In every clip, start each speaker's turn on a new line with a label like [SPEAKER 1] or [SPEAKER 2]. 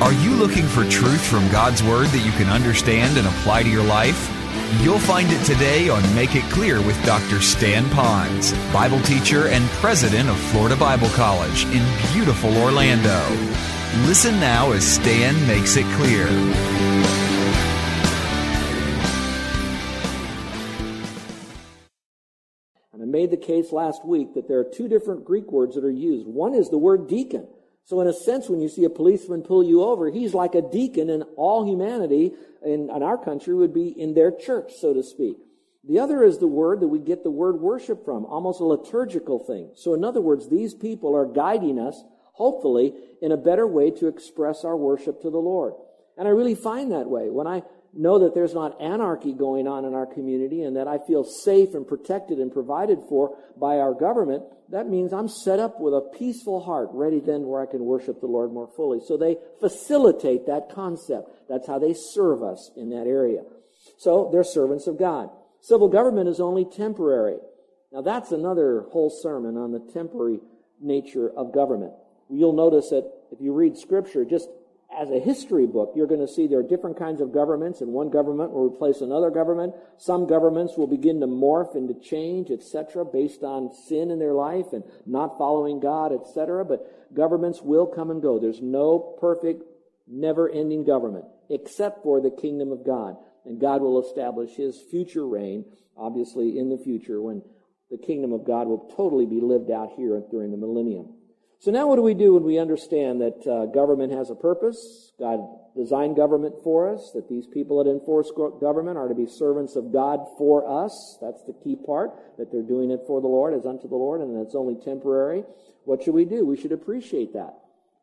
[SPEAKER 1] Are you looking for truth from God's Word that you can understand and apply to your life? You'll find it today on Make It Clear with Dr. Stan Ponz, Bible teacher and president of Florida Bible College in beautiful Orlando. Listen now as Stan makes it clear.
[SPEAKER 2] And I made the case last week that there are two different Greek words that are used. One is the word deacon. So in a sense, when you see a policeman pull you over, he's like a deacon and all humanity in, in our country would be in their church, so to speak. The other is the word that we get the word worship from, almost a liturgical thing. So in other words, these people are guiding us, hopefully, in a better way to express our worship to the Lord. And I really find that way. When I know that there's not anarchy going on in our community and that I feel safe and protected and provided for by our government, that means I'm set up with a peaceful heart, ready then where I can worship the Lord more fully. So they facilitate that concept. That's how they serve us in that area. So they're servants of God. Civil government is only temporary. Now that's another whole sermon on the temporary nature of government. You'll notice that if you read scripture, just as a history book, you're going to see there are different kinds of governments, and one government will replace another government. Some governments will begin to morph and to change, etc., based on sin in their life and not following God, etc. But governments will come and go. There's no perfect, never-ending government, except for the kingdom of God. And God will establish his future reign, obviously in the future, when the kingdom of God will totally be lived out here during the millennium. So now what do we do when we understand that uh, government has a purpose? God designed government for us, that these people that enforce government are to be servants of God for us. That's the key part, that they're doing it for the Lord as unto the Lord, and that's only temporary. What should we do? We should appreciate that.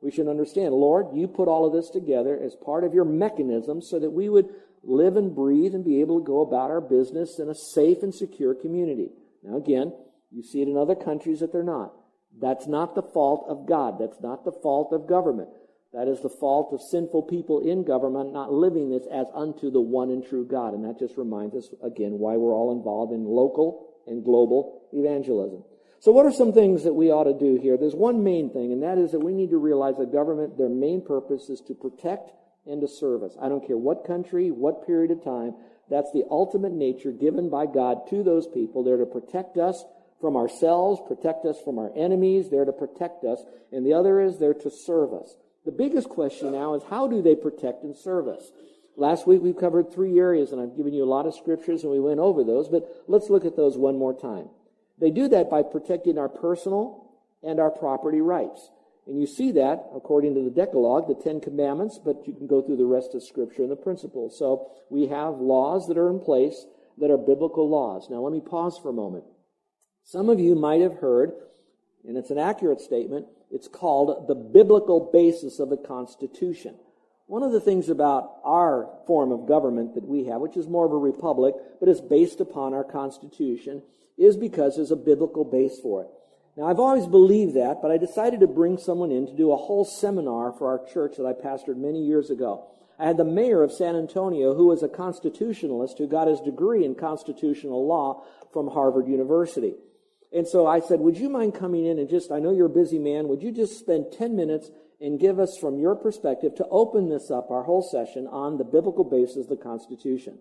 [SPEAKER 2] We should understand, Lord, you put all of this together as part of your mechanism so that we would live and breathe and be able to go about our business in a safe and secure community. Now again, you see it in other countries that they're not. That's not the fault of God. That's not the fault of government. That is the fault of sinful people in government not living this as unto the one and true God. And that just reminds us again why we're all involved in local and global evangelism. So what are some things that we ought to do here? There's one main thing, and that is that we need to realize that government, their main purpose is to protect and to serve us. I don't care what country, what period of time. That's the ultimate nature given by God to those people. They're to protect us from ourselves, protect us from our enemies. They're to protect us. And the other is they're to serve us. The biggest question now is how do they protect and serve us? Last week we covered three areas and I've given you a lot of scriptures and we went over those, but let's look at those one more time. They do that by protecting our personal and our property rights. And you see that according to the Decalogue, the Ten Commandments, but you can go through the rest of Scripture and the principles. So we have laws that are in place that are biblical laws. Now let me pause for a moment. Some of you might have heard, and it's an accurate statement, it's called the biblical basis of the Constitution. One of the things about our form of government that we have, which is more of a republic, but is based upon our Constitution, is because there's a biblical base for it. Now, I've always believed that, but I decided to bring someone in to do a whole seminar for our church that I pastored many years ago. I had the mayor of San Antonio, who was a constitutionalist, who got his degree in constitutional law from Harvard University. And so I said, Would you mind coming in and just, I know you're a busy man, would you just spend 10 minutes and give us, from your perspective, to open this up, our whole session, on the biblical basis of the Constitution?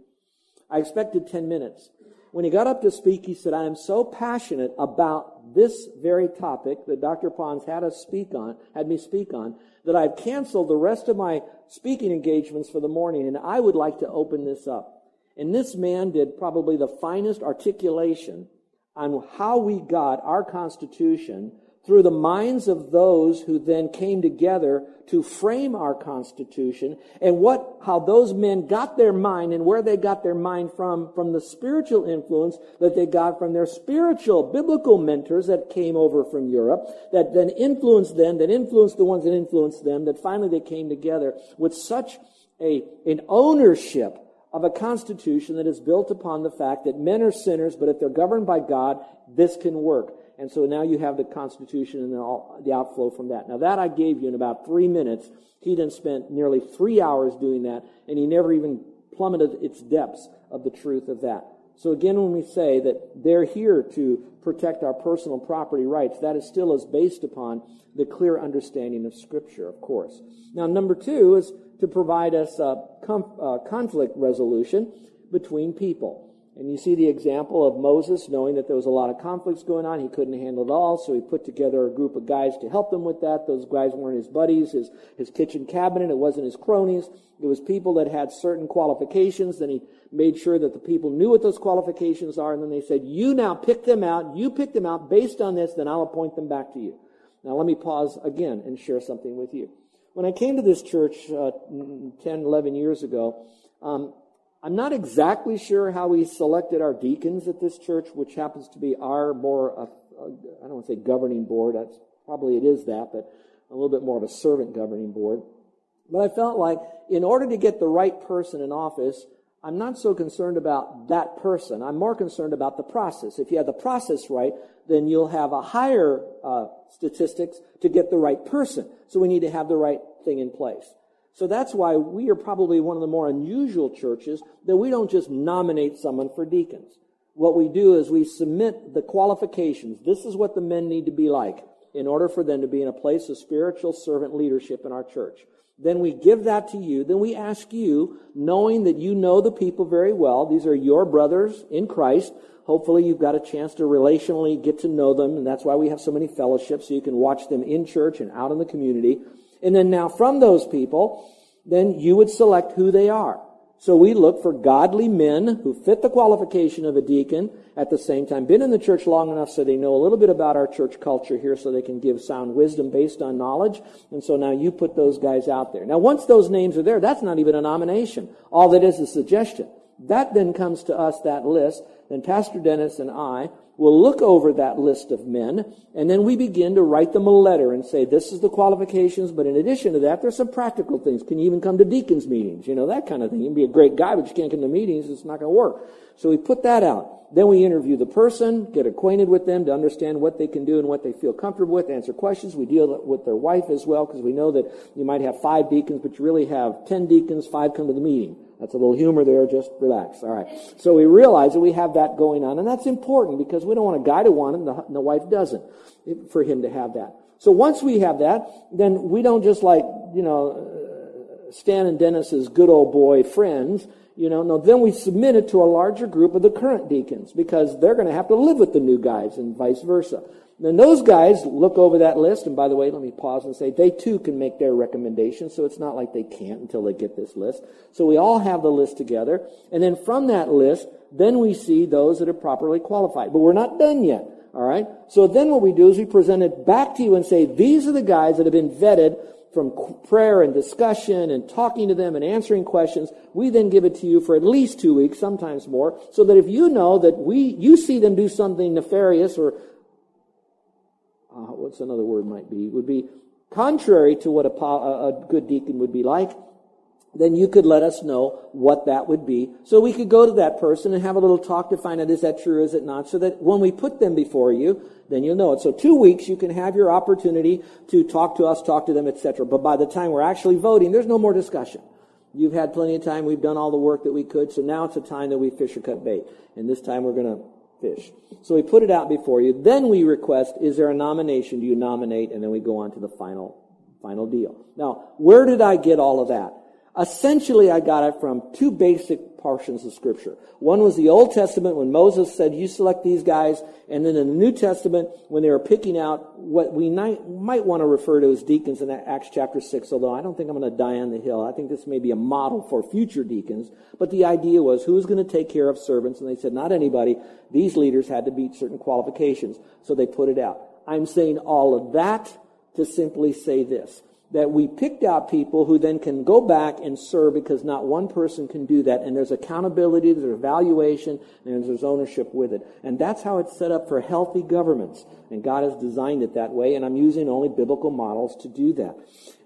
[SPEAKER 2] I expected 10 minutes. When he got up to speak, he said, I am so passionate about this very topic that Dr. Ponz had us speak on, had me speak on, that I've canceled the rest of my speaking engagements for the morning, and I would like to open this up. And this man did probably the finest articulation on how we got our Constitution through the minds of those who then came together to frame our Constitution and what, how those men got their mind and where they got their mind from, from the spiritual influence that they got from their spiritual biblical mentors that came over from Europe, that then influenced them, that influenced the ones that influenced them, that finally they came together with such a, an ownership of a constitution that is built upon the fact that men are sinners, but if they're governed by God, this can work. And so now you have the Constitution and all, the outflow from that. Now that I gave you in about three minutes. He then spent nearly three hours doing that, and he never even plummeted its depths of the truth of that. So again, when we say that they're here to protect our personal property rights, that is still is based upon the clear understanding of Scripture, of course. Now, number two is to provide us a uh, conflict resolution between people. And you see the example of Moses knowing that there was a lot of conflicts going on. He couldn't handle it all, so he put together a group of guys to help them with that. Those guys weren't his buddies, his, his kitchen cabinet. It wasn't his cronies. It was people that had certain qualifications. Then he made sure that the people knew what those qualifications are. And then they said, you now pick them out. You pick them out based on this, then I'll appoint them back to you. Now let me pause again and share something with you. When I came to this church uh, 10, 11 years ago, um, I'm not exactly sure how we selected our deacons at this church, which happens to be our more, uh, uh, I don't want to say governing board. That's probably it is that, but a little bit more of a servant governing board. But I felt like in order to get the right person in office, I'm not so concerned about that person. I'm more concerned about the process. If you have the process right, then you'll have a higher uh, statistics to get the right person. So we need to have the right thing in place. So that's why we are probably one of the more unusual churches that we don't just nominate someone for deacons. What we do is we submit the qualifications. This is what the men need to be like in order for them to be in a place of spiritual servant leadership in our church. Then we give that to you. Then we ask you, knowing that you know the people very well, these are your brothers in Christ. Hopefully you've got a chance to relationally get to know them, and that's why we have so many fellowships, so you can watch them in church and out in the community. And then now from those people, then you would select who they are. So we look for godly men who fit the qualification of a deacon, at the same time been in the church long enough so they know a little bit about our church culture here so they can give sound wisdom based on knowledge. And so now you put those guys out there. Now once those names are there, that's not even a nomination. All that is a suggestion. That then comes to us, that list. Then Pastor Dennis and I We'll look over that list of men, and then we begin to write them a letter and say, this is the qualifications, but in addition to that, there's some practical things. Can you even come to deacons meetings? You know, that kind of thing. You can be a great guy, but you can't come to meetings, it's not going to work. So we put that out. Then we interview the person, get acquainted with them to understand what they can do and what they feel comfortable with, answer questions. We deal with their wife as well, because we know that you might have five deacons, but you really have ten deacons, five come to the meeting. That's a little humor there. Just relax. All right. So we realize that we have that going on, and that's important because we don't want a guy to want it and the, and the wife doesn't for him to have that. So once we have that, then we don't just like, you know, Stan and Dennis's good old boy friends. You know, no, then we submit it to a larger group of the current deacons because they're going to have to live with the new guys and vice versa. Then those guys look over that list, and by the way, let me pause and say they too can make their recommendations, so it's not like they can't until they get this list. So we all have the list together, and then from that list, then we see those that are properly qualified. But we're not done yet. All right? So then what we do is we present it back to you and say, these are the guys that have been vetted from prayer and discussion and talking to them and answering questions. We then give it to you for at least two weeks, sometimes more, so that if you know that we, you see them do something nefarious or uh, what's another word might be, would be contrary to what a, a good deacon would be like, then you could let us know what that would be. So we could go to that person and have a little talk to find out is that true, or is it not, so that when we put them before you, then you'll know it. So two weeks, you can have your opportunity to talk to us, talk to them, etc. But by the time we're actually voting, there's no more discussion. You've had plenty of time. We've done all the work that we could. So now it's a time that we fish or cut bait. And this time we're going to fish. So we put it out before you. Then we request, is there a nomination? Do you nominate? And then we go on to the final, final deal. Now, where did I get all of that? Essentially, I got it from two basic portions of Scripture. One was the Old Testament when Moses said, you select these guys. And then in the New Testament, when they were picking out what we might, might want to refer to as deacons in Acts chapter 6, although I don't think I'm going to die on the hill. I think this may be a model for future deacons. But the idea was who's going to take care of servants? And they said, not anybody. These leaders had to meet certain qualifications. So they put it out. I'm saying all of that to simply say this that we picked out people who then can go back and serve because not one person can do that. And there's accountability, there's evaluation, and there's ownership with it. And that's how it's set up for healthy governments. And God has designed it that way, and I'm using only biblical models to do that.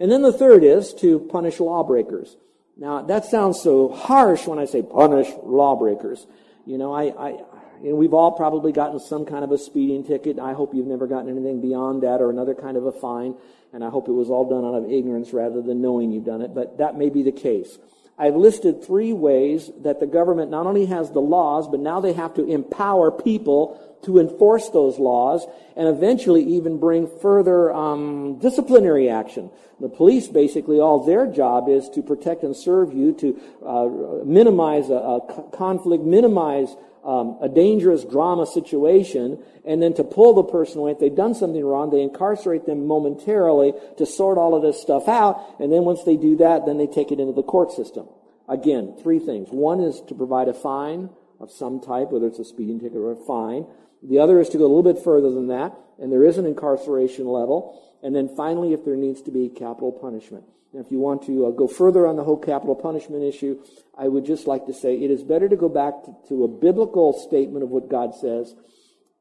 [SPEAKER 2] And then the third is to punish lawbreakers. Now, that sounds so harsh when I say punish lawbreakers. You know, I, I, know, we've all probably gotten some kind of a speeding ticket. I hope you've never gotten anything beyond that or another kind of a fine and I hope it was all done out of ignorance rather than knowing you've done it, but that may be the case. I've listed three ways that the government not only has the laws, but now they have to empower people to enforce those laws and eventually even bring further um, disciplinary action. The police, basically, all their job is to protect and serve you, to uh, minimize a, a conflict, minimize um, a dangerous drama situation and then to pull the person away. If they've done something wrong, they incarcerate them momentarily to sort all of this stuff out. And then once they do that, then they take it into the court system. Again, three things. One is to provide a fine of some type, whether it's a speeding ticket or a fine. The other is to go a little bit further than that, and there is an incarceration level. And then finally, if there needs to be capital punishment. And if you want to uh, go further on the whole capital punishment issue, I would just like to say it is better to go back to, to a biblical statement of what God says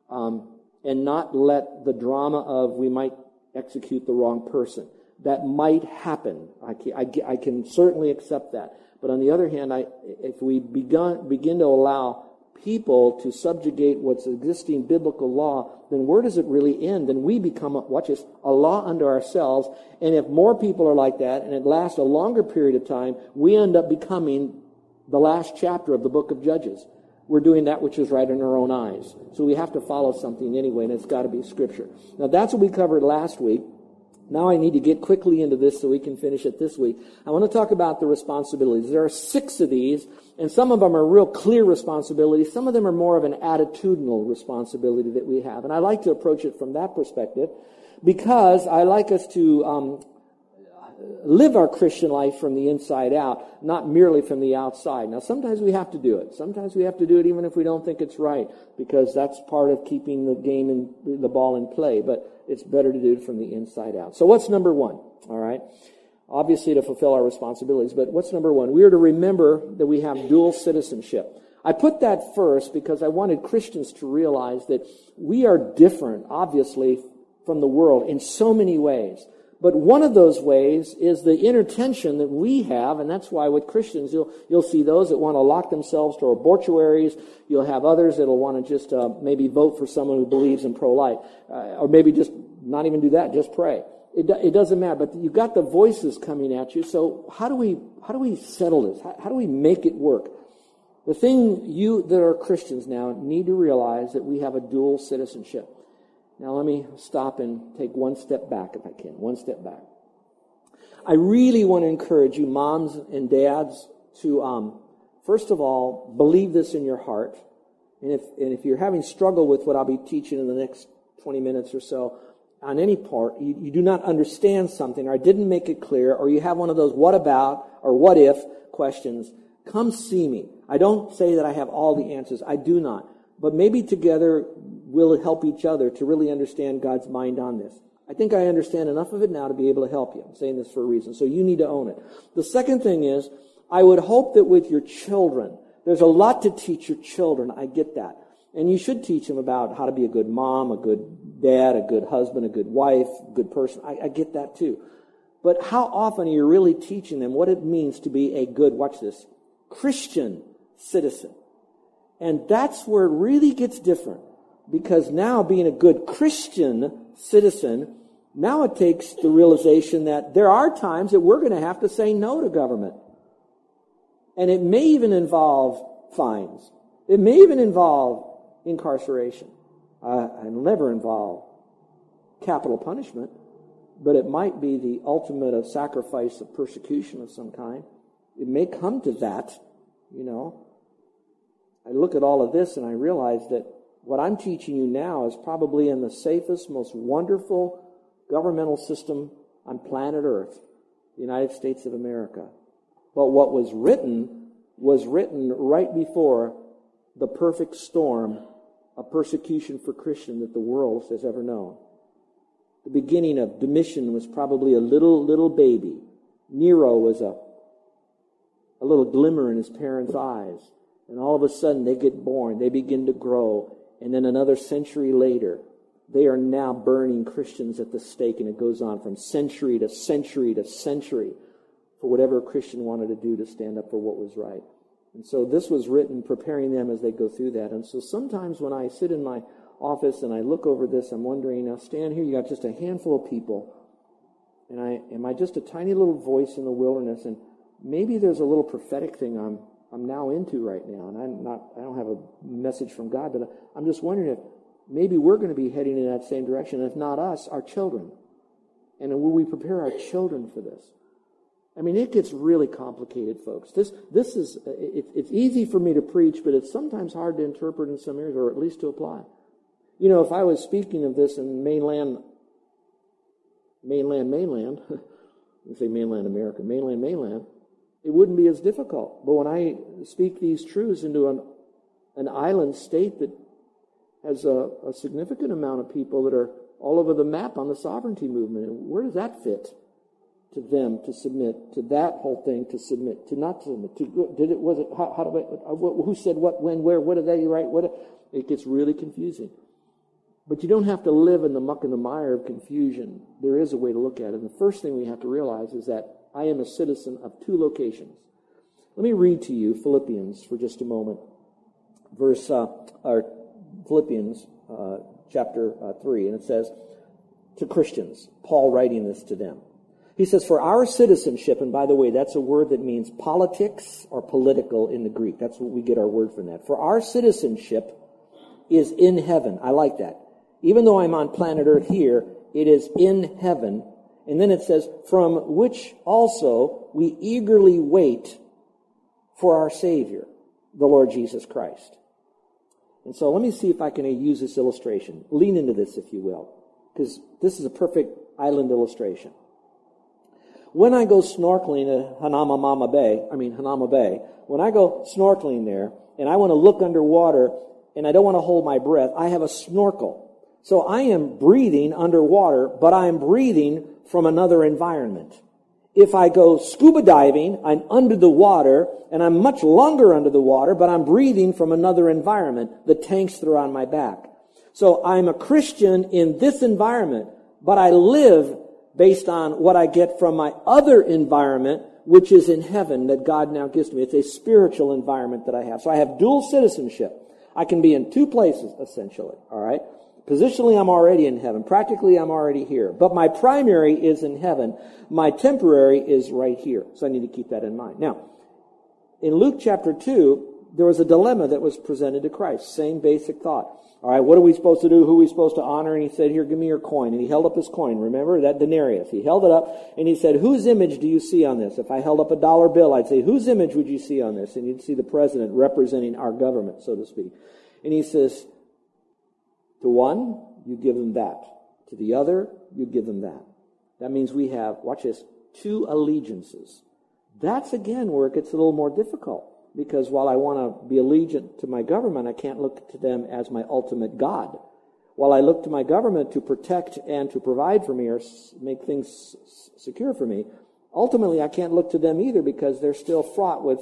[SPEAKER 2] um, and not let the drama of we might execute the wrong person. That might happen. I can, I, I can certainly accept that. But on the other hand, I, if we begun, begin to allow people to subjugate what's existing biblical law, then where does it really end? Then we become, watch this, a law unto ourselves. And if more people are like that and it lasts a longer period of time, we end up becoming the last chapter of the book of Judges. We're doing that which is right in our own eyes. So we have to follow something anyway, and it's got to be scripture. Now that's what we covered last week. Now I need to get quickly into this so we can finish it this week. I want to talk about the responsibilities. There are six of these, and some of them are real clear responsibilities. Some of them are more of an attitudinal responsibility that we have. And I like to approach it from that perspective because I like us to um, live our Christian life from the inside out, not merely from the outside. Now, sometimes we have to do it. Sometimes we have to do it even if we don't think it's right, because that's part of keeping the game and the ball in play. But it's better to do it from the inside out. So, what's number one? All right. Obviously, to fulfill our responsibilities. But what's number one? We are to remember that we have dual citizenship. I put that first because I wanted Christians to realize that we are different, obviously, from the world in so many ways. But one of those ways is the inner tension that we have, and that's why with Christians, you'll, you'll see those that want to lock themselves to abortuaries. You'll have others that'll want to just uh, maybe vote for someone who believes in pro-life. Uh, or maybe just not even do that, just pray. It, it doesn't matter, but you've got the voices coming at you. So how do we, how do we settle this? How, how do we make it work? The thing you that are Christians now need to realize that we have a dual citizenship. Now, let me stop and take one step back if I can. One step back. I really want to encourage you, moms and dads, to, um, first of all, believe this in your heart. And if, and if you're having struggle with what I'll be teaching in the next 20 minutes or so, on any part, you, you do not understand something, or I didn't make it clear, or you have one of those what about or what if questions, come see me. I don't say that I have all the answers. I do not. But maybe together we'll help each other to really understand God's mind on this. I think I understand enough of it now to be able to help you. I'm saying this for a reason. So you need to own it. The second thing is, I would hope that with your children, there's a lot to teach your children. I get that. And you should teach them about how to be a good mom, a good dad, a good husband, a good wife, a good person. I, I get that too. But how often are you really teaching them what it means to be a good, watch this, Christian citizen? And that's where it really gets different. Because now being a good Christian citizen, now it takes the realization that there are times that we're going to have to say no to government. And it may even involve fines. It may even involve incarceration. Uh, and never involve capital punishment, but it might be the ultimate of sacrifice of persecution of some kind. It may come to that, you know. I look at all of this and I realize that what I'm teaching you now is probably in the safest, most wonderful governmental system on planet Earth, the United States of America. But what was written was written right before the perfect storm of persecution for Christian that the world has ever known. The beginning of Domitian was probably a little, little baby. Nero was a, a little glimmer in his parents' eyes. And all of a sudden they get born, they begin to grow. And then another century later, they are now burning Christians at the stake, and it goes on from century to century to century for whatever a Christian wanted to do to stand up for what was right. And so this was written preparing them as they go through that. And so sometimes when I sit in my office and I look over this, I'm wondering, now stand here, you got just a handful of people. And I am I just a tiny little voice in the wilderness? And maybe there's a little prophetic thing I'm I'm now into right now. And I'm not I don't have a message from God, but I'm just wondering if maybe we're going to be heading in that same direction. If not us, our children. And will we prepare our children for this? I mean, it gets really complicated, folks. This, this is, it, it's easy for me to preach, but it's sometimes hard to interpret in some areas, or at least to apply. You know, if I was speaking of this in mainland, mainland, mainland, I say mainland America, mainland, mainland, it wouldn't be as difficult. But when I speak these truths into an, an island state that has a, a significant amount of people that are all over the map on the sovereignty movement, where does that fit? to them to submit to that whole thing to submit to not to submit to did it was it how, how do I, who said what when where what did they write what it gets really confusing but you don't have to live in the muck and the mire of confusion there is a way to look at it and the first thing we have to realize is that i am a citizen of two locations let me read to you philippians for just a moment verse uh, or philippians uh, chapter uh, 3 and it says to christians paul writing this to them he says, for our citizenship, and by the way, that's a word that means politics or political in the Greek. That's what we get our word from that. For our citizenship is in heaven. I like that. Even though I'm on planet Earth here, it is in heaven. And then it says, from which also we eagerly wait for our Savior, the Lord Jesus Christ. And so let me see if I can use this illustration. Lean into this, if you will, because this is a perfect island illustration. When I go snorkeling at Hanauma Mama Bay, I mean Hanama Bay, when I go snorkeling there and I want to look underwater and I don't want to hold my breath, I have a snorkel. So I am breathing underwater, but I'm breathing from another environment. If I go scuba diving, I'm under the water and I'm much longer under the water, but I'm breathing from another environment, the tanks that are on my back. So I'm a Christian in this environment, but I live based on what I get from my other environment, which is in heaven that God now gives me. It's a spiritual environment that I have. So I have dual citizenship. I can be in two places, essentially. All right? Positionally, I'm already in heaven. Practically, I'm already here. But my primary is in heaven. My temporary is right here. So I need to keep that in mind. Now, in Luke chapter 2, there was a dilemma that was presented to Christ. Same basic thought. All right, what are we supposed to do? Who are we supposed to honor? And he said, Here, give me your coin. And he held up his coin. Remember that denarius? He held it up and he said, Whose image do you see on this? If I held up a dollar bill, I'd say, Whose image would you see on this? And you'd see the president representing our government, so to speak. And he says, To one, you give them that. To the other, you give them that. That means we have, watch this, two allegiances. That's again where it gets a little more difficult because while I want to be allegiant to my government, I can't look to them as my ultimate God. While I look to my government to protect and to provide for me or make things secure for me, ultimately I can't look to them either because they're still fraught with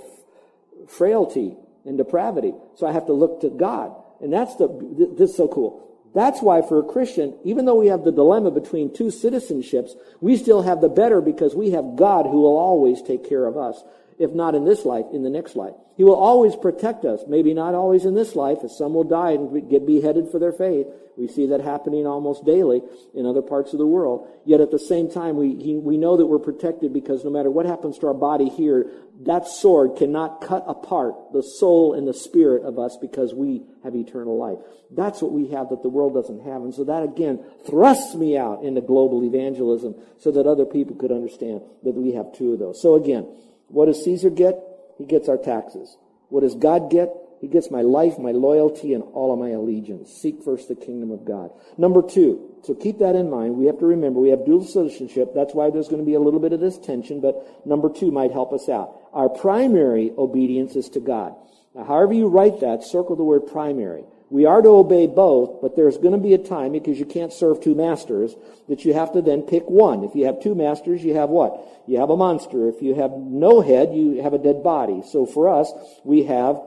[SPEAKER 2] frailty and depravity. So I have to look to God. And that's the, this is so cool. That's why for a Christian, even though we have the dilemma between two citizenships, we still have the better because we have God who will always take care of us if not in this life, in the next life. He will always protect us. Maybe not always in this life, as some will die and get beheaded for their faith. We see that happening almost daily in other parts of the world. Yet at the same time, we, he, we know that we're protected because no matter what happens to our body here, that sword cannot cut apart the soul and the spirit of us because we have eternal life. That's what we have that the world doesn't have. And so that again thrusts me out into global evangelism so that other people could understand that we have two of those. So again, what does Caesar get? He gets our taxes. What does God get? He gets my life, my loyalty, and all of my allegiance. Seek first the kingdom of God. Number two, so keep that in mind. We have to remember we have dual citizenship. That's why there's going to be a little bit of this tension, but number two might help us out. Our primary obedience is to God. Now, however you write that, circle the word primary. We are to obey both, but there's going to be a time, because you can't serve two masters, that you have to then pick one. If you have two masters, you have what? You have a monster. If you have no head, you have a dead body. So for us, we have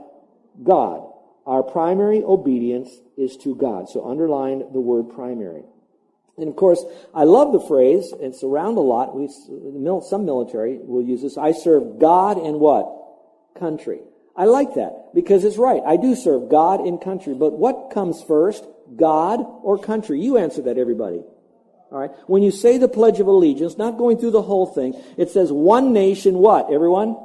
[SPEAKER 2] God. Our primary obedience is to God. So underline the word primary. And of course, I love the phrase, it's around a lot. We, some military will use this. I serve God and what? Country. I like that because it's right. I do serve God and country. But what comes first? God or country? You answer that, everybody. All right. When you say the Pledge of Allegiance, not going through the whole thing, it says one nation what? Everyone?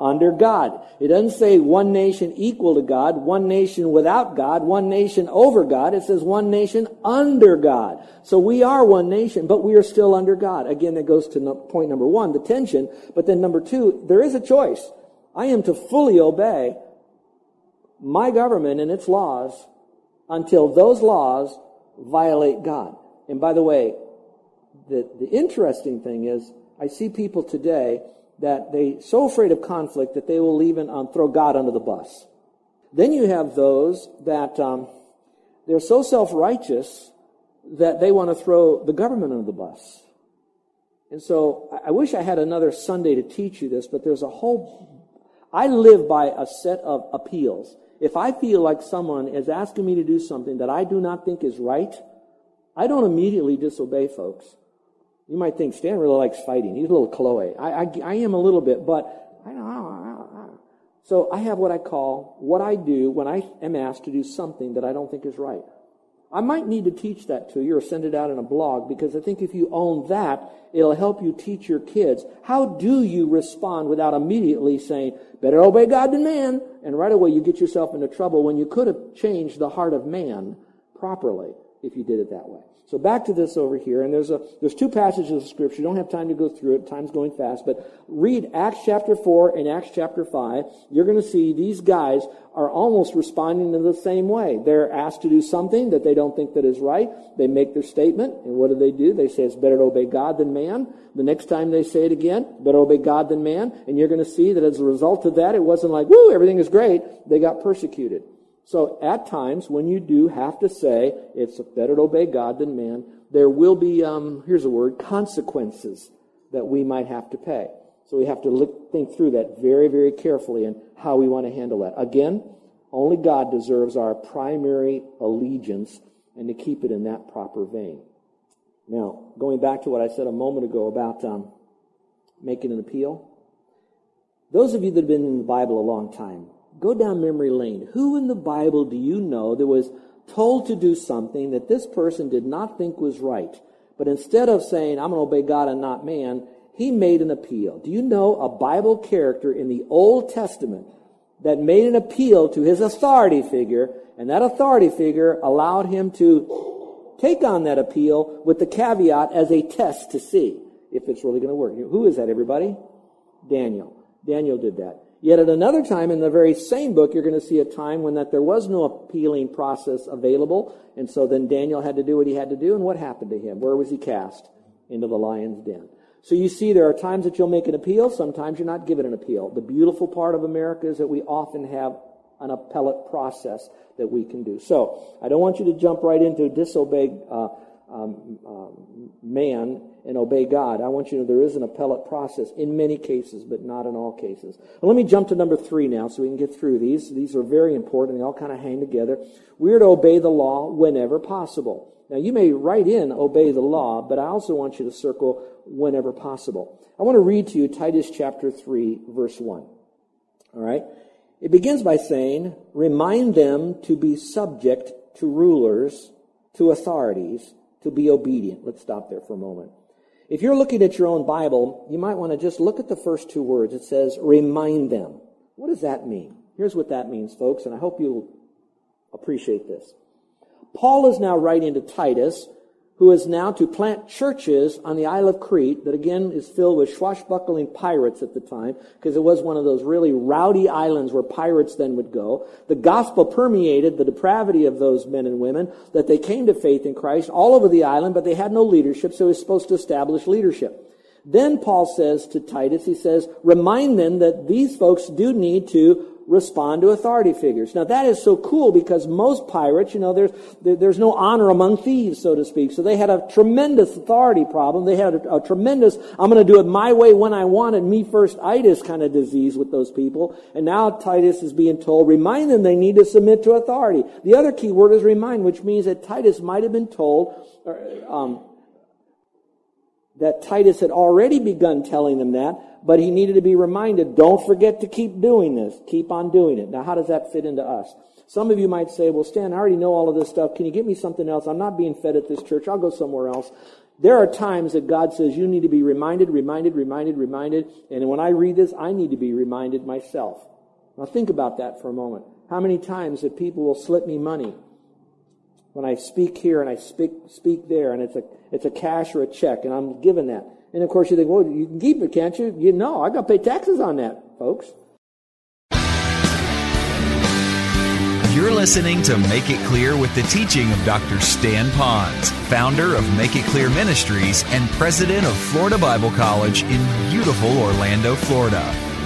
[SPEAKER 2] Under God. It doesn't say one nation equal to God, one nation without God, one nation over God. It says one nation under God. So we are one nation, but we are still under God. Again, that goes to point number one, the tension. But then number two, there is a choice. I am to fully obey my government and its laws until those laws violate God. And by the way, the, the interesting thing is, I see people today that they so afraid of conflict that they will even um, throw God under the bus. Then you have those that um, they're so self-righteous that they want to throw the government under the bus. And so I wish I had another Sunday to teach you this, but there's a whole I live by a set of appeals. If I feel like someone is asking me to do something that I do not think is right, I don't immediately disobey folks. You might think Stan really likes fighting. He's a little Chloe. I, I, I am a little bit, but I don't know. So I have what I call what I do when I am asked to do something that I don't think is right. I might need to teach that to you or send it out in a blog because I think if you own that, it'll help you teach your kids. How do you respond without immediately saying, better obey God than man? And right away you get yourself into trouble when you could have changed the heart of man properly if you did it that way. So back to this over here, and there's a there's two passages of scripture. You don't have time to go through it. Time's going fast, but read Acts chapter four and Acts chapter five. You're going to see these guys are almost responding in the same way. They're asked to do something that they don't think that is right. They make their statement, and what do they do? They say it's better to obey God than man. The next time they say it again, better obey God than man, and you're going to see that as a result of that, it wasn't like, woo, everything is great. They got persecuted. So at times, when you do have to say it's better to obey God than man, there will be, um, here's a word, consequences that we might have to pay. So we have to look, think through that very, very carefully and how we want to handle that. Again, only God deserves our primary allegiance and to keep it in that proper vein. Now, going back to what I said a moment ago about um, making an appeal, those of you that have been in the Bible a long time, go down memory lane. Who in the Bible do you know that was told to do something that this person did not think was right? But instead of saying, I'm going to obey God and not man, he made an appeal. Do you know a Bible character in the Old Testament that made an appeal to his authority figure, and that authority figure allowed him to take on that appeal with the caveat as a test to see if it's really going to work. Who is that, everybody? Daniel. Daniel did that. Yet at another time in the very same book, you're going to see a time when that there was no appealing process available. And so then Daniel had to do what he had to do. And what happened to him? Where was he cast? Into the lion's den. So you see, there are times that you'll make an appeal. Sometimes you're not given an appeal. The beautiful part of America is that we often have an appellate process that we can do. So I don't want you to jump right into disobey uh, um, uh, man and obey God. I want you to know there is an appellate process in many cases, but not in all cases. Well, let me jump to number three now so we can get through these. These are very important. They all kind of hang together. We are to obey the law whenever possible. Now, you may write in obey the law, but I also want you to circle whenever possible. I want to read to you Titus chapter 3, verse 1. All right? It begins by saying, remind them to be subject to rulers, to authorities, to be obedient. Let's stop there for a moment. If you're looking at your own Bible, you might want to just look at the first two words. It says, remind them. What does that mean? Here's what that means, folks, and I hope you'll appreciate this. Paul is now writing to Titus, who is now to plant churches on the Isle of Crete that again is filled with swashbuckling pirates at the time, because it was one of those really rowdy islands where pirates then would go. The gospel permeated the depravity of those men and women that they came to faith in Christ all over the island, but they had no leadership, so he was supposed to establish leadership. Then Paul says to Titus, he says, remind them that these folks do need to respond to authority figures. Now that is so cool because most pirates, you know, there's, there's no honor among thieves, so to speak. So they had a tremendous authority problem. They had a, a tremendous, I'm going to do it my way when I want it, me first itis kind of disease with those people. And now Titus is being told, remind them they need to submit to authority. The other key word is remind, which means that Titus might have been told, um, that Titus had already begun telling them that, but he needed to be reminded, don't forget to keep doing this. Keep on doing it. Now, how does that fit into us? Some of you might say, well, Stan, I already know all of this stuff. Can you get me something else? I'm not being fed at this church. I'll go somewhere else. There are times that God says you need to be reminded, reminded, reminded, reminded. And when I read this, I need to be reminded myself. Now think about that for a moment. How many times that people will slip me money when I speak here and I speak, speak there and it's a, it's a cash or a check and I'm given that. And of course you think, well, you can keep it, can't you? You know, I got to pay taxes on that, folks.
[SPEAKER 1] You're listening to Make It Clear with the teaching of Dr. Stan Ponz, founder of Make It Clear Ministries and president of Florida Bible College in beautiful Orlando, Florida.